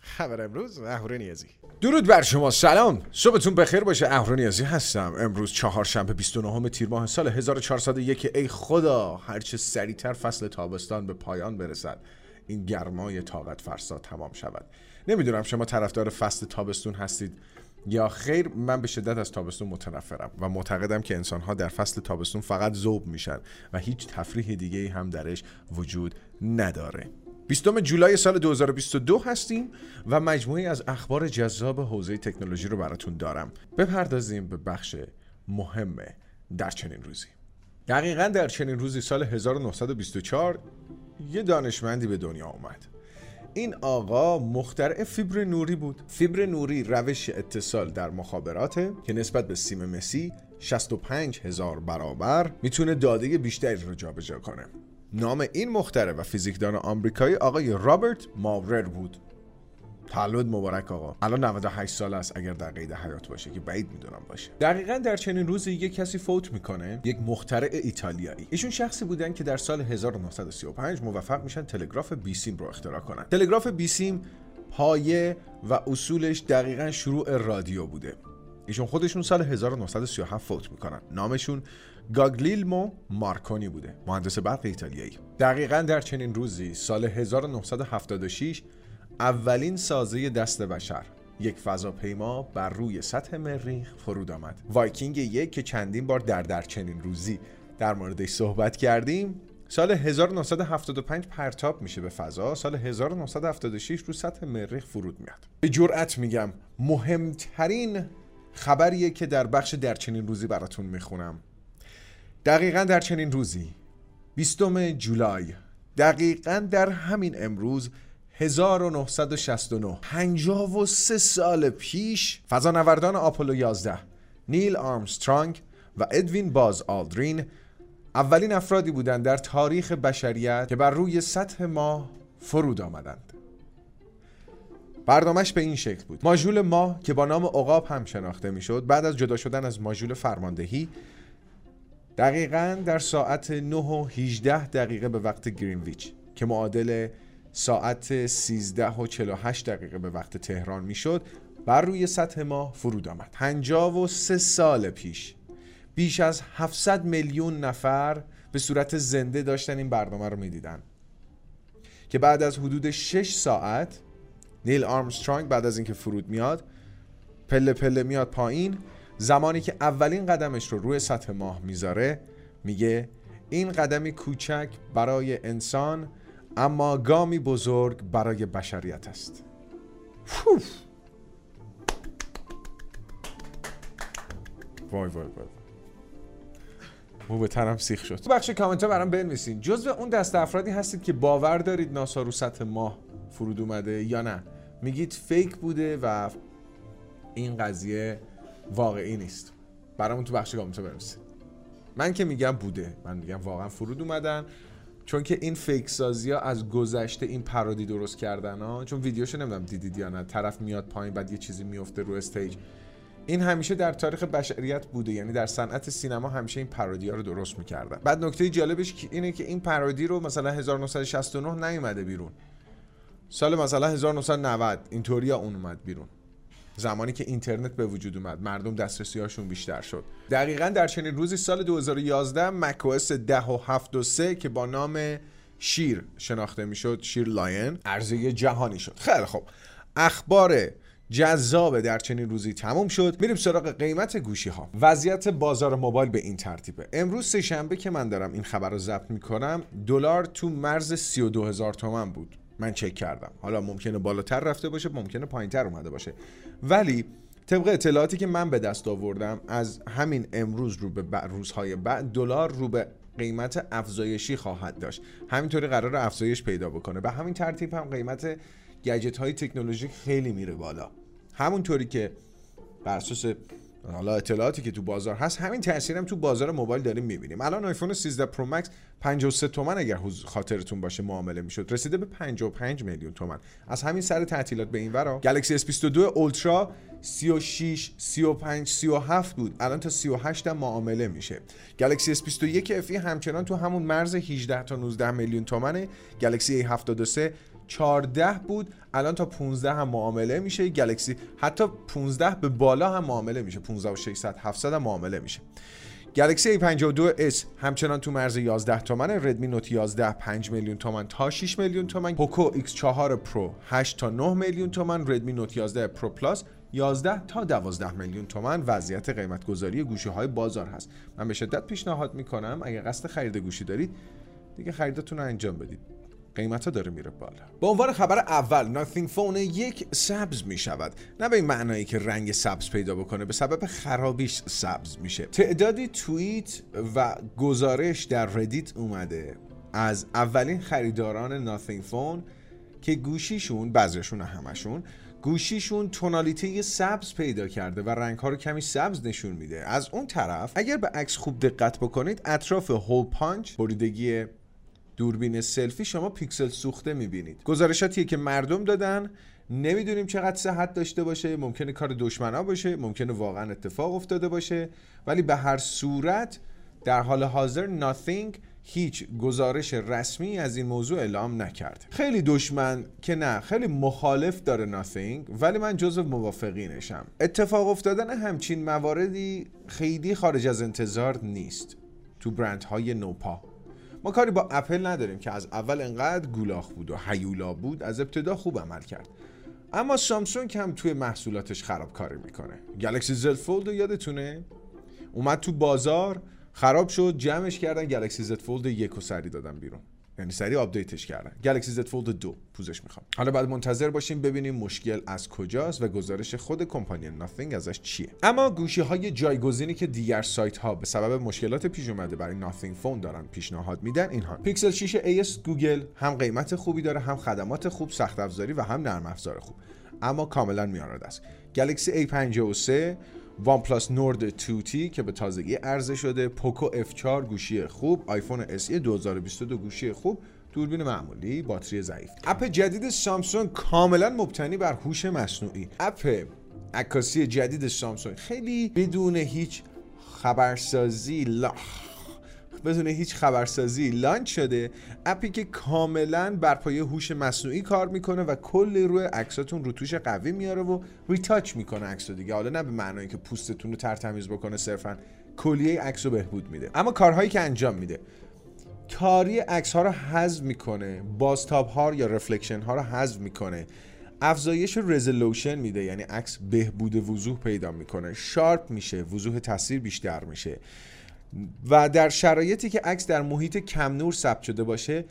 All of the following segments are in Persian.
خبر امروز اهورا نیازی. درود بر شما سلام. صبحتون بخیر باشه. اهورا نیازی هستم. امروز چهارشنبه 29 تیر ماه سال 1401 ای خدا هرچه سریعتر فصل تابستان به پایان برسد این گرمای طاقت فرسا تمام شود. نمی‌دونم شما طرفدار فصل تابستون هستید. یا خیر من به شدت از تابستون متنفرم و معتقدم که انسانها در فصل تابستون فقط ذوب میشن و هیچ تفریح دیگه هم درش وجود نداره. 20 جولای سال 2022 هستیم و مجموعی از اخبار جذاب حوزه تکنولوژی رو براتون دارم. بپردازیم به بخش مهم در چنین روزی. دقیقا در چنین روزی سال 1924 یه دانشمندی به دنیا اومد. این آقا مخترع فیبر نوری بود. فیبر نوری روش اتصال در مخابراته که نسبت به سیم مسی 65 هزار برابر می‌تونه داده بیشتری رو جابجا کنه. نام این مخترع و فیزیکدان آمریکایی آقای رابرت ماورر بود. تولد مبارک آقا. الان 98 سال است اگر در قید حیات باشه که بعید می‌دونم باشه. دقیقا در چنین روزی یک کسی فوت می‌کنه یک مخترع ایتالیایی. ایشون شخصی بودن که در سال 1935 موفق میشن تلگراف بیسیم رو اختراع کنن. تلگراف بیسیم پایه و اصولش دقیقا شروع رادیو بوده. ایشون خودشون سال 1937 فوت می‌کنن. نامشون گولیلمو مارکونی بوده مهندس برق ایتالیایی. دقیقا در چنین روزی سال 1976 اولین سازه دست بشر. یک فضاپیما بر روی سطح مریخ فرود آمد. وایکینگ یک که چندین بار در در چنین روزی در موردش صحبت کردیم سال 1975 پرتاب میشه به فضا سال 1976 رو سطح مریخ فرود میاد. به جرأت میگم مهمترین خبریه که در بخش در چنین روزی براتون می‌خونم. دقیقا در چنین روزی 20 جولای. دقیقا در همین امروز 1969 53 سال پیش فضانوردان آپولو 11 نیل آرمسترانگ و ادوین باز آلدرین اولین افرادی بودند در تاریخ بشریت که بر روی سطح ماه فرود آمدند. برنامهش به این شکل بود. ماژول ماه که با نام عقاب هم شناخته می‌شد بعد از جدا شدن از ماژول فرماندهی دقیقا در ساعت 9 و 18 دقیقه به وقت گرینویچ که معادل ساعت 13 و 48 دقیقه به وقت تهران می‌شد بر روی سطح ما فرود آمد. 53 سال پیش بیش از 700 میلیون نفر به صورت زنده داشتن این برنامه رو می‌دیدن. که بعد از حدود 6 ساعت نیل آرمسترانگ بعد از اینکه فرود میاد پله پله میاد پایین. زمانی که اولین قدمش رو روی سطح ماه می‌ذاره میگه این قدمی کوچک برای انسان اما گامی بزرگ برای بشریت است. وای وای وای مو به تنم سیخ شد. بخش کامنت ها برام بنویسین. جزو اون دست افرادی هستید که باور دارید ناسا رو سطح ماه فرود اومده یا نه. میگید fake بوده و این قضیه واقعی نیست. برامون تو بخش کامنت بنویسید من که میگم بوده. من میگم واقعا فرود اومدن. چون که این fake سازی ها از گذشته این parody درست کردن ها چون ویدیوشو نمی‌دونم دیدید یا نه. طرف میاد پایین بعد یه چیزی میفته رو stage. این همیشه در تاریخ بشریت بوده یعنی در صنعت سینما همیشه این parody ها رو درست می‌کردن. بعد نکته جالبش اینه که این پرودی رو مثلا 1969 نیومده بیرون. سال مثلا 1990 اینطوری اون اومد بیرون. زمانی که اینترنت به وجود اومد مردم دسترسی هاشون بیشتر شد. دقیقا در چنین روزی سال 2011 macOS 10 و 7 و 3 که با نام شیر شناخته می‌شد شیر Lion عرضه جهانی شد. خیلی خب اخبار جذاب در چنین روزی تموم شد. میریم سراغ قیمت گوشی ها وضعیت بازار موبایل به این ترتیبه. امروز سه شنبه که من دارم این خبر رو ضبط می‌کنم دلار تو مرز 32 هزار تومن بود. من چک کردم. حالا ممکنه بالاتر رفته باشه ممکنه پایینتر اومده باشه. ولی طبق اطلاعاتی که من به دست آوردم از همین امروز رو به روزهای بعد دلار رو به قیمت افزایشی خواهد داشت. همینطوری قرار افزایش پیدا بکنه. به همین ترتیب هم قیمت گجت های تکنولوژیک خیلی میره بالا. همونطوری که بر اساس حالا اطلاعاتی که تو بازار هست همین تاثیرم هم تو بازار موبایل داریم می‌بینیم. الان آیفون 13 پرو مکس 53 تومن اگر خاطرتون باشه معامله می‌شد رسیده به 55 میلیون تومن. از همین سر تعطیلات به این ورا گلکسی S22 اولترا 36 35 37 بود. الان تا 38 هم معامله میشه. گلکسی S21 FE همچنان تو همون مرز 18 تا 19 میلیون تومنه. گلکسی A73 14 بود الان تا 15 هم معامله میشه. گلکسی حتی 15 به بالا هم معامله میشه. 15 و 600 700 هم معامله میشه. گلکسی A52s همچنان تو مرز 11 تومن ردمی نوت 11 5 میلیون تومن تا 6 میلیون تومن پوکو X4 پرو 8 تا 9 میلیون تومن ردمی نوت 11 پرو پلاس 11 تا 12 میلیون تومن وضعیت قیمت گذاری گوشی های بازار هست. من به شدت پیشنهاد می‌کنم اگر قصد خرید گوشی دارید دیگه خریدتون رو انجام بدید. قیمت ها داره میره بالا. به عنوان خبر اول ناتینگ فون یک سبز می شود نه به این معنایی که رنگ سبز پیدا بکنه به سبب خرابیش سبز میشه. تعدادی توییت و گزارش در ردیت اومده. از اولین خریداران ناتینگ فون که گوشیشون بعضیشون همشون گوشیشون تونالیته سبز پیدا کرده و رنگ ها رو کمی سبز نشون میده. از اون طرف اگر به عکس خوب دقت بکنید اطراف hole punch بریدگی دوربین سلفی شما پیکسل سوخته می‌بینید. گزارشاتیه که مردم دادن. نمی‌دونیم چقدر صحت داشته باشه. ممکنه کار دشمنا باشه. ممکنه واقعا اتفاق افتاده باشه. ولی به هر صورت در حال حاضر ناتینگ هیچ گزارش رسمی از این موضوع اعلام نکرد خیلی دشمن که نه خیلی مخالف داره ناتینگ ولی من جزو موافقینشم. اتفاق افتادن همچین مواردی خیلی خارج از انتظار نیست. تو برندهای نوپا. ما کاری با اپل نداریم که از اول انقدر گولاخ بود و هیولا بود از ابتدا خوب عمل کرد. اما سامسونگ هم توی محصولاتش خراب کاری می‌کنه. گلکسی زد فولد یادتونه؟ اومد تو بازار خراب شد جمعش کردن گلکسی زد فولد یک و سری دادن بیرون. یعنی سریع آپدیتش کردن. گلکسی زد فولد دو پوزش می‌خوام. حالا باید منتظر باشیم ببینیم مشکل از کجاست و گزارش خود کمپانی ناتینگ ازش چیه. اما گوشی های جایگزینی که دیگر سایت ها به سبب مشکلات پیش اومده برای ناتینگ فون دارن پیشنهاد میدن اینها. پیکسل 6a گوگل هم قیمت خوبی داره هم خدمات خوب سخت افزاری و هم نرم افزار خوب. اما کاملا میانرده است. گلکسی A53 وان پلاس نورد 2T که به تازگی عرضه شده پوکو F4 گوشی خوب آیفون SE 2022 گوشی خوب دوربین معمولی باتری ضعیف. اپ جدید سامسونگ کاملا مبتنی بر هوش مصنوعی. اپ عکاسی جدید سامسونگ خیلی بدون هیچ خبرسازی بدون هیچ خبرسازی launch شده. اپی که کاملا بر پایه هوش مصنوعی کار می‌کنه و کل روی عکساتون روتوش قوی میاره و retouch می‌کنه عکس دیگه. حالا نه به معنایی که پوستتون رو ترتمیز بکنه صرفا کلیه عکس رو بهبود میده. اما کارهایی که انجام میده. تاری عکس ها رو حذف می‌کنه بازتاب ها یا reflection ها رو حذف می‌کنه. افزایش resolution میده یعنی عکس بهبود وضوح پیدا می‌کنه. sharp میشه وضوح تصویر بیشتر میشه. و در شرایطی که عکس در محیط کم نور ثبت شده باشه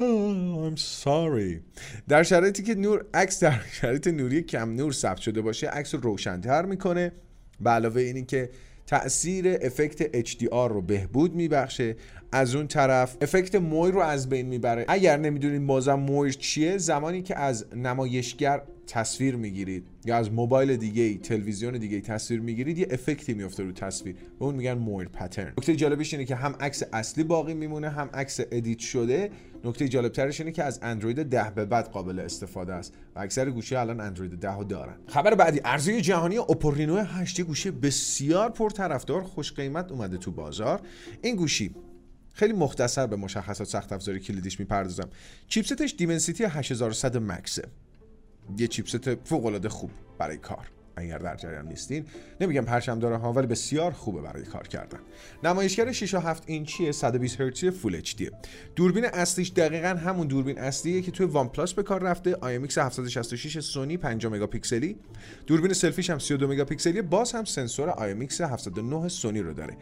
oh, I'm sorry. در شرایطی که نور عکس در شرایط نوری کم نور ثبت شده باشه عکس رو روشنتر می‌کنه به علاوه اینی که تاثیر افکت HDR رو بهبود میبخشه از اون طرف افکت moiré رو از بین می‌بره. اگر نمی‌دونید بازم moiré چیه زمانی که از نمایشگر تصویر می‌گیرید یا از موبایل دیگه ای تلویزیون دیگه ای تصویر می‌گیرید یه افکتی میفته رو تصویر به اون میگن moiré pattern. نکته جالبش اینه که هم عکس اصلی باقی میمونه هم عکس edit شده. نکته جالب ترش اینه که از اندروید 10 به بعد قابل استفاده است و اکثر گوشی الان اندروید 10 رو دارن. خبر بعدی ارزی جهانی اوپو رینو 8 گوشی بسیار پرطرفدار خوش قیمت اومده تو بازار. این گوشی خیلی مختصر به مشخصات سخت افزاری کلیدیش می‌پردازم. چیپستش دیمنسیتی 8100 مکسه. یه چیپست فوق العاده خوب برای کار. اگر در جریان نیستین نمیگم پرچم داره ها ولی بسیار خوبه برای کار کردن. نمایشگر 6 و 7 اینچی 120 هرتزی Full HD. دوربین اصلیش دقیقا همون دوربین اصلیه که توی وان پلاس به کار رفته IMX 766 سونی 5 مگاپیکسلی. دوربین سلفیش هم 32 مگاپیکسلی باز هم سنسور IMX 79 سونی رو داره.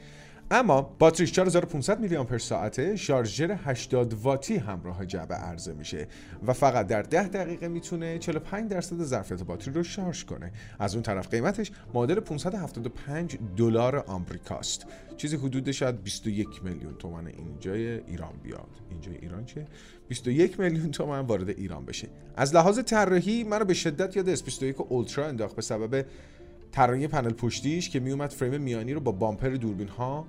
اما باتریش 4500 میلی آمپر ساعته شارژر 80 واتی همراه جعبه عرضه میشه و فقط در 10 دقیقه می‌تونه 45 درصد ظرفیت باتری رو شارژ کنه. از اون طرف قیمتش معادل 575 دلار آمریکاست. چیزی حدود شاید 21 میلیون تومان اینجای ایران بیاد. اینجای ایران چه؟ 21 میلیون تومن وارد ایران بشه. از لحاظ طراحی منو به شدت یاد S21 اولترا انداخت به سبب طراحی پنل پشتیش که میومد فریم میانی رو با بامپر دوربین ها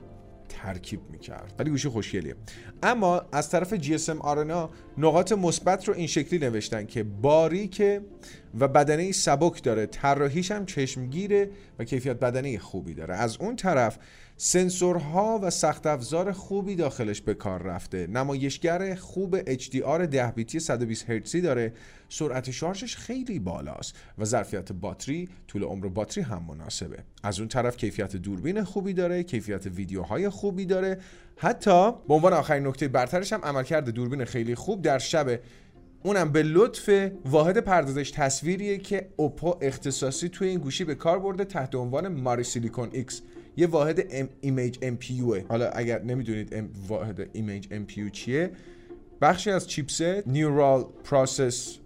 ترکیب می‌کرد. ولی گوشی خوشگلیه. اما از طرف GSM آرنا نقاط مثبت رو این شکلی نوشتن که باریکه و بدنه سبک داره طراحیش هم چشمگیره و کیفیت بدنه خوبی داره. از اون طرف سنسورها و سخت افزار خوبی داخلش به کار رفته. نمایشگر خوب HDR 10 بیتی 120 هرتزی داره. سرعت شارژش خیلی بالاست و ظرفیت باتری طول عمر باتری هم مناسبه. از اون طرف کیفیت دوربین خوبی داره کیفیت ویدیوهای خوبی داره حتی به عنوان آخرین نکته برترش هم عملکرد دوربین خیلی خوب در شب اونم به لطف واحد پردازش تصویریه که اوپو اختصاصی توی این گوشی به کار برده تحت عنوان ماری سیلیکون ایکس. یه واحد ام ایمیج ام حالا اگر نمی‌دونید ام واحد ایمیج ام چیه بخشی از چیپست نیورال پروسس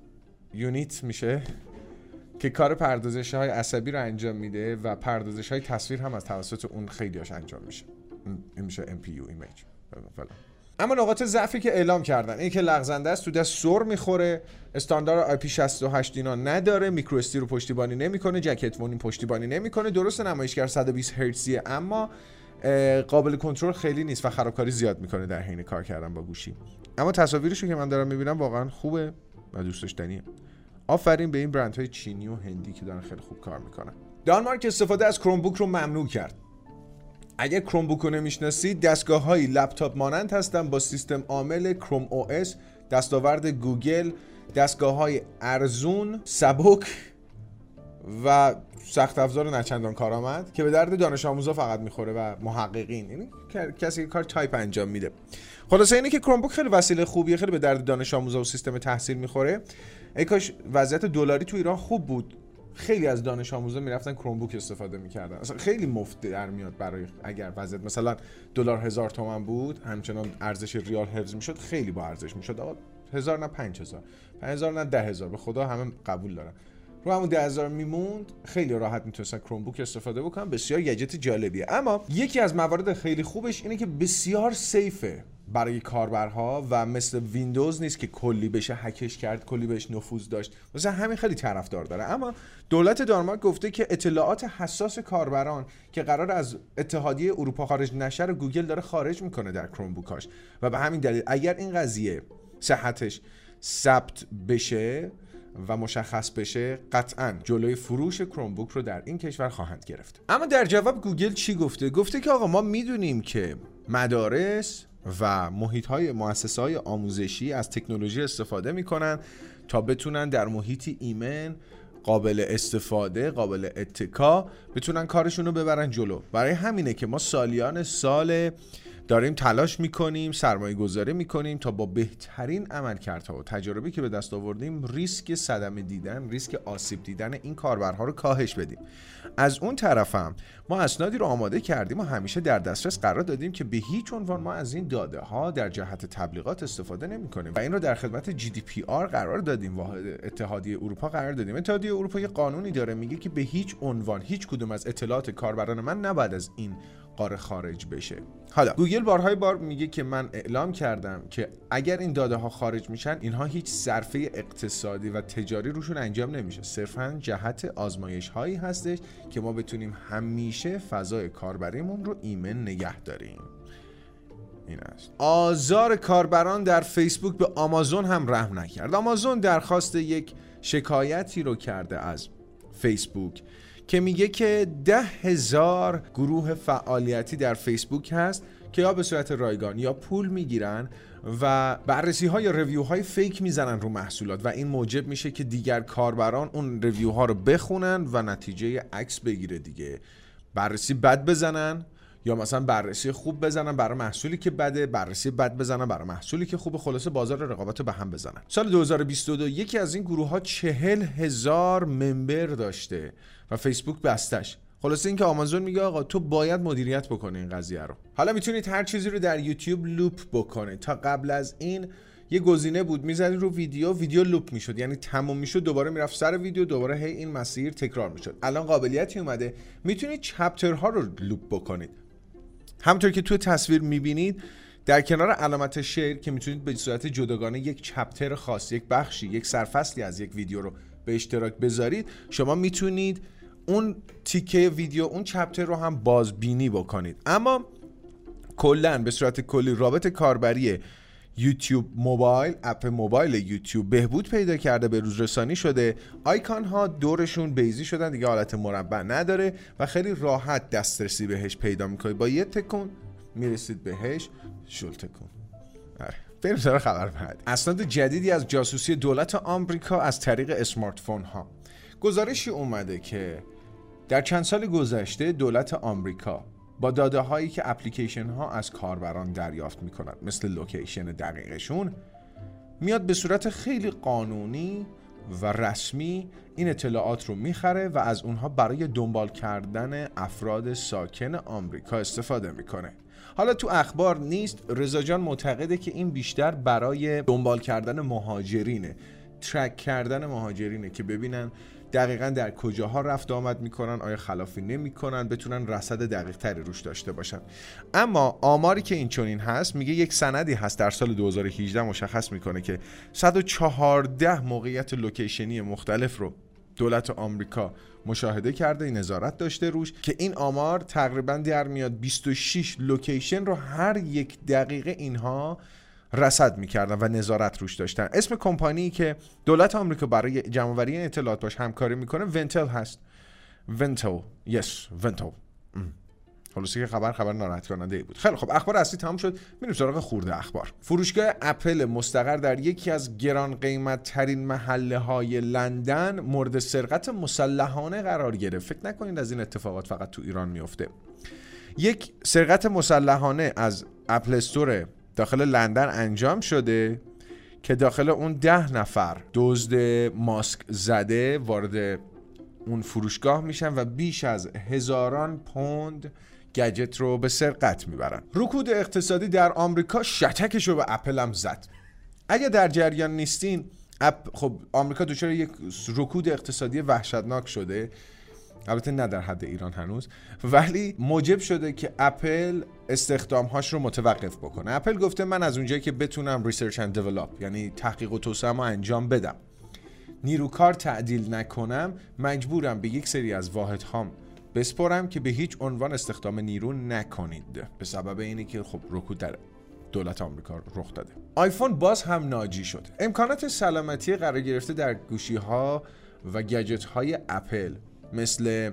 یونیت میشه که کار پردازش های عصبی رو انجام میده و پردازش های تصویر هم از توسط اون خیلیاش انجام میشه. این میشه پی ایمیج اما نقاط ضعفی که اعلام کردن این که لغزنده است تو دست سر می‌خوره. استاندارد پی 68 اینا نداره میکرو استی رو پشتیبانی نمی‌کنه جکت مونین پشتیبانی نمی‌کنه. درست نمایشگر 120 هرتزیه اما قابل کنترل خیلی نیست و خرابکاری زیاد می‌کنه در حین کار کردن با گوشی. اما تصاویرشو که من دارم می‌بینم واقعا خوبه و دوست داشتنیه. آفرین به این برندهای چینی و هندی که دارن خیلی خوب کار می‌کنن. دانمارک استفاده از کرومبوک رو ممنوع کرد. اگر کروم رو نمی‌شناسید دستگاه های لپتاپ مانند هستن با سیستم عامل Chrome OS دستاورد گوگل دستگاه های ارزون سبک و سخت افزار نچندان کارآمد که به درد دانش آموزا فقط می‌خوره و محققین. یعنی کسی که کار تایپ انجام میده. خلاصه اینه که کرومبوک خیلی وسیله خوبیه خیلی به درد دانش آموزا و سیستم تحصیل می‌خوره. ای کاش وضعیت دلاری تو ایران خوب بود. خیلی از دانش آموزا می‌رفتن کرومبوک استفاده می‌کردن. اصلا خیلی مفت در میاد برای اگر وضعیت مثلا دلار هزار تومن بود همچنان ارزش ریال حفظ می‌شد خیلی با ارزش می‌شد. آقا هزار نه پنج هزار. پنج هزار نه ده به خدا همه قبول دارن. رو همون ده هزار میموند خیلی راحت می‌تونستن کرومبوک استفاده بکنن. بسیار گجت جالبیه. اما یکی از موارد خیلی خوبش اینه که بسیار سیفه برای کاربرها و مثل ویندوز نیست که کلی بشه هکش کرد کلی بهش نفوذ داشت. مثلا همین خیلی طرفدار داره. اما دولت دانمارک گفته که اطلاعات حساس کاربران که قرار از اتحادیه اروپا خارج نشه رو گوگل داره خارج می‌کنه در کرومبوکاش. و به همین دلیل اگر این قضیه صحتش ثبت بشه و مشخص بشه قطعا جلوی فروش کرومبوک رو در این کشور خواهند گرفت. اما در جواب گوگل چی گفته؟ گفته که آقا ما می‌دونیم که مدارس و محیط های مؤسسه های آموزشی از تکنولوژی استفاده می‌کنن تا بتونن در محیطی ایمن قابل استفاده قابل اتکا بتونن کارشون رو ببرن جلو. برای همینه که ما سالیان سال داریم تلاش می‌کنیم سرمایه گذاری می‌کنیم تا با بهترین عملکردها و تجربی که به دست آوردیم ریسک صدمه دیدن ریسک آسیب دیدن این کاربرها رو کاهش بدیم. از اون طرفم ما اسنادی رو آماده کردیم و همیشه در دسترس قرار دادیم که به هیچ عنوان ما از این داده ها در جهت تبلیغات استفاده نمی کنیم و این رو در خدمت GDPR قرار دادیم. واحد اتحادیه اروپا قرار دادیم. اتحادیه اروپا یه قانونی داره میگه که به هیچ عنوان هیچ کدوم از اطلاعات کاربران من نباید از این قاره خارج بشه. حالا گوگل بارهای بار میگه که من اعلام کردم که اگر این داده ها خارج میشن اینها هیچ صرفه اقتصادی و تجاری روشون انجام نمیشه. صرفا جهت آزمایش هایی هستش که ما بتونیم همیشه فضای کاربریمون رو ایمن نگه داریم. این است. آزار کاربران در فیسبوک به آمازون هم رحم نکرد. آمازون درخواست یک شکایتی رو کرده از فیسبوک. که میگه که ده هزار گروه فعالیتی در فیسبوک هست که یا به صورت رایگان یا پول می‌گیرن و بررسی های یا review های fake می‌زنن رو محصولات و این موجب میشه که دیگر کاربران اون review ها رو بخونن و نتیجه عکس بگیره دیگه. بررسی بد بزنن یا مثلا بررسی خوب بزنن برای محصولی که بده بررسی بد بزنن برای محصولی که خوبه خلاصه بازار رقابت به هم بزنن. سال 2022 یکی از این گروه ها چهل هزار member داشته. و فیسبوک بستش. خلاصه اینکه آمازون میگه آقا تو باید مدیریت بکنی این قضیه رو. حالا می‌تونید هر چیزی رو در یوتیوب loop بکنید. تا قبل از این یه گزینه بود. می‌زدی رو ویدیو ویدیو loop می‌شد. یعنی تموم می‌شد دوباره می‌رفت سر ویدیو دوباره هی این مسیر تکرار می‌شد. الان قابلیتی اومده. می‌تونید chapter ها رو loop بکنید. همونطور که توی تصویر می‌بینید در کنار علامت share که می‌تونید به صورت جداگانه یک chapter خاص یک بخشی یک سرفصلی از یک ویدیو رو به اشتراک بذارید شما می‌تونید اون تیکه ویدیو اون چپتر رو هم بازبینی بکنید. اما کلا به صورت کلی رابط کاربری یوتیوب موبایل اپ موبایل یوتیوب بهبود پیدا کرده به روز رسانی شده. آیکان ها دورشون بیزی شدن دیگه حالت مربع نداره و خیلی راحت دسترسی بهش پیدا می‌کنید. با یه تکون می‌رسید بهش شل تکون. آره. بریم سر خبر بعد. اسناد جدیدی از جاسوسی دولت آمریکا از طریق smartphone ها. گزارشی اومده که در چند سال گذشته دولت آمریکا با داده هایی که اپلیکیشن ها از کاربران دریافت می کند مثل لوکیشن دقیقشون میاد به صورت خیلی قانونی و رسمی این اطلاعات رو می‌خره و از اونها برای دنبال کردن افراد ساکن آمریکا استفاده می‌کنه. حالا تو اخبار نیست رضا جان معتقده که این بیشتر برای دنبال کردن مهاجرینه track کردن مهاجرینه که ببینن دقیقا در کجاها رفت آمد می‌کنن؟ آیا خلافی نمی‌کنن؟ بتونن رصد دقیق تری روش داشته باشن. اما آماری که این چنین هست میگه یک سندی هست در سال 2018 مشخص می‌کنه که 114 موقعیت لوکیشنی مختلف رو دولت آمریکا مشاهده کرده نظارت داشته روش که این آمار تقریبا در میاد 26 لوکیشن رو هر یک دقیقه اینها رصد می‌کردن و نظارت روش داشتن. اسم کمپانی که دولت آمریکا برای جمعآوری اطلاعات باش همکاری می‌کنه ونتل هست. ونتل یس ونتل خلاصی که خبر خبر ناراحت کننده بود. خیلی خب اخبار اصلی تمام شد. میریم سراغ خورده اخبار. فروشگاه اپل مستقر در یکی از گران قیمت ترین محله های لندن مورد سرقت مسلحانه قرار گرفت. فکر نکنید از این اتفاقات فقط تو ایران میفته یک سرقت مسلحانه از اپل استور داخل لندن انجام شده که داخل اون ده نفر دزد ماسک زده وارد اون فروشگاه میشن و بیش از هزاران پوند گجت رو به سرقت می‌برن. رکود اقتصادی در آمریکا شتکش رو به اپل هم زد. اگه در جریان نیستین اپ خب آمریکا دچار یک رکود اقتصادی وحشتناک شده. البته نه در حد ایران هنوز ولی موجب شده که اپل استخدامهاش رو متوقف بکنه. اپل گفته من از اونجایی که بتونم research and develop یعنی تحقیق و توسعه رو انجام بدم. نیروکار تعدیل نکنم مجبورم به یک سری از واحدهام بسپرم که به هیچ عنوان استخدام نیرو نکنید. به سبب اینه که خب رکود در دولت آمریکا رخ داده. آیفون باز هم ناجی شد امکانات سلامتی قرار گرفته در گوشی ها و گجت های اپل مثل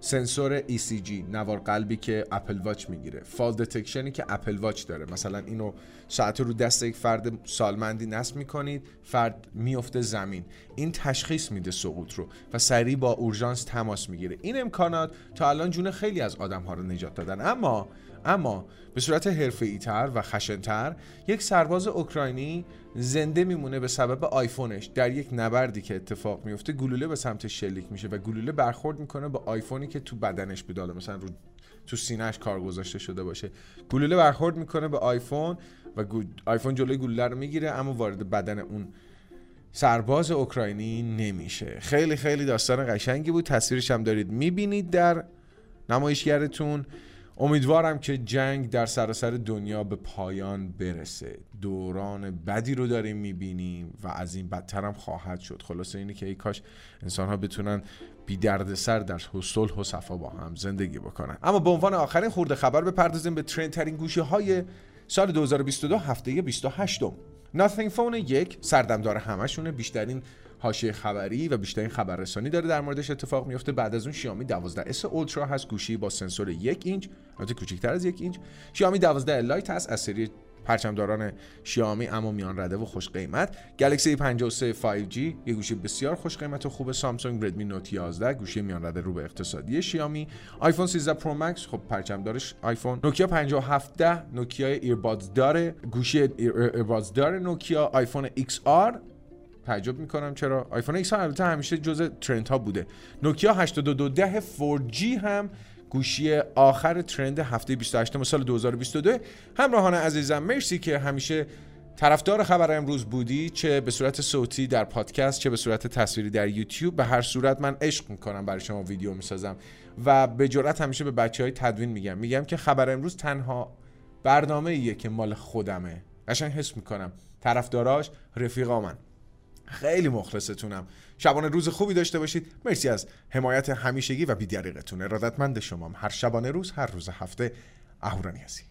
سنسور ECG نوار قلبی که Apple Watch می‌گیره. fall detection ی که Apple Watch داره. مثلا اینو ساعت رو دست یک فرد سالمندی نصب می‌کنید فرد میفته زمین. این تشخیص میده سقوط رو و سریع با اورژانس تماس می‌گیره. این امکانات تا الان جون خیلی از آدم ها رو نجات دادن. اما اما به صورت حرفه‌ای تر و خشنتر یک سرباز اوکراینی زنده میمونه به سبب آیفونش در یک نبردی که اتفاق میفته گلوله به سمت شلیک میشه و گلوله برخورد می‌کنه با آیفونی که تو بدنش بداله مثلا رو تو سینهش کار گذاشته شده باشه. گلوله برخورد می‌کنه به آیفون و آیفون جلوی گلوله رو می‌گیره اما وارد بدن اون سرباز اوکراینی نمیشه. خیلی خیلی داستان قشنگی بود. تصویرش هم دارید می‌بینید در نمایشگرتون. امیدوارم که جنگ در سراسر دنیا به پایان برسه. دوران بدی رو داریم می‌بینیم و از این بدتر هم خواهد شد. خلاصه اینه که ای کاش انسان ها بتونن بی درد سر در صلح و صفا با هم زندگی بکنن. اما به عنوان آخرین خورده خبر بپردازیم به trend ترین گوشی های سال 2022 هفته 28 Nothing Phone یک سردمدار همشونه بیشترین حاشیه خبری و بیشترین خبررسانی داره در موردش اتفاق میفته. بعد از اون شیائمی 12 S Ultra هست. گوشی با سنسور یک اینچ البته کوچکتر از یک اینچ. شیائمی 12 Lite هست. از سری پرچمداران شیائمی اما میان رده و خوش قیمت. گلکسی 53 5G یه گوشی بسیار خوش قیمت و خوب. سامسونگ ردمی نوت 11 گوشی میان رده رو به اقتصادی شیائمی آیفون 13 Pro Max خب پرچمدارش آیفون. نوکیا 5710 نوکیا earbuds داره. گوشی earbuds داره نوکیا. آیفون XR تعجب می‌کنم. چرا؟ آیفون X البته همیشه جزء trend ها بوده. نوکیا 8210 4G هم گوشی آخر trend هفته 28 سال 2022 همراهان عزیزم مرسی که همیشه طرفدار خبر امروز بودی. چه به صورت صوتی در پادکست چه به صورت تصویری در یوتیوب. به هر صورت من عشق می‌کنم برای شما ویدیو می‌سازم. و به جرات همیشه به بچه های تدوین میگم. میگم که خبر امروز تنها برنامه ایه که مال خودمه. قشنگ حس می‌کنم. طرفداراش رفیقا من خیلی مخلصتونم. شبانه روز خوبی داشته باشید. مرسی از حمایت همیشگی و بیدریقتون ارادتمند شمام. هر شبانه روز هر روز هفته. اهورانی هستی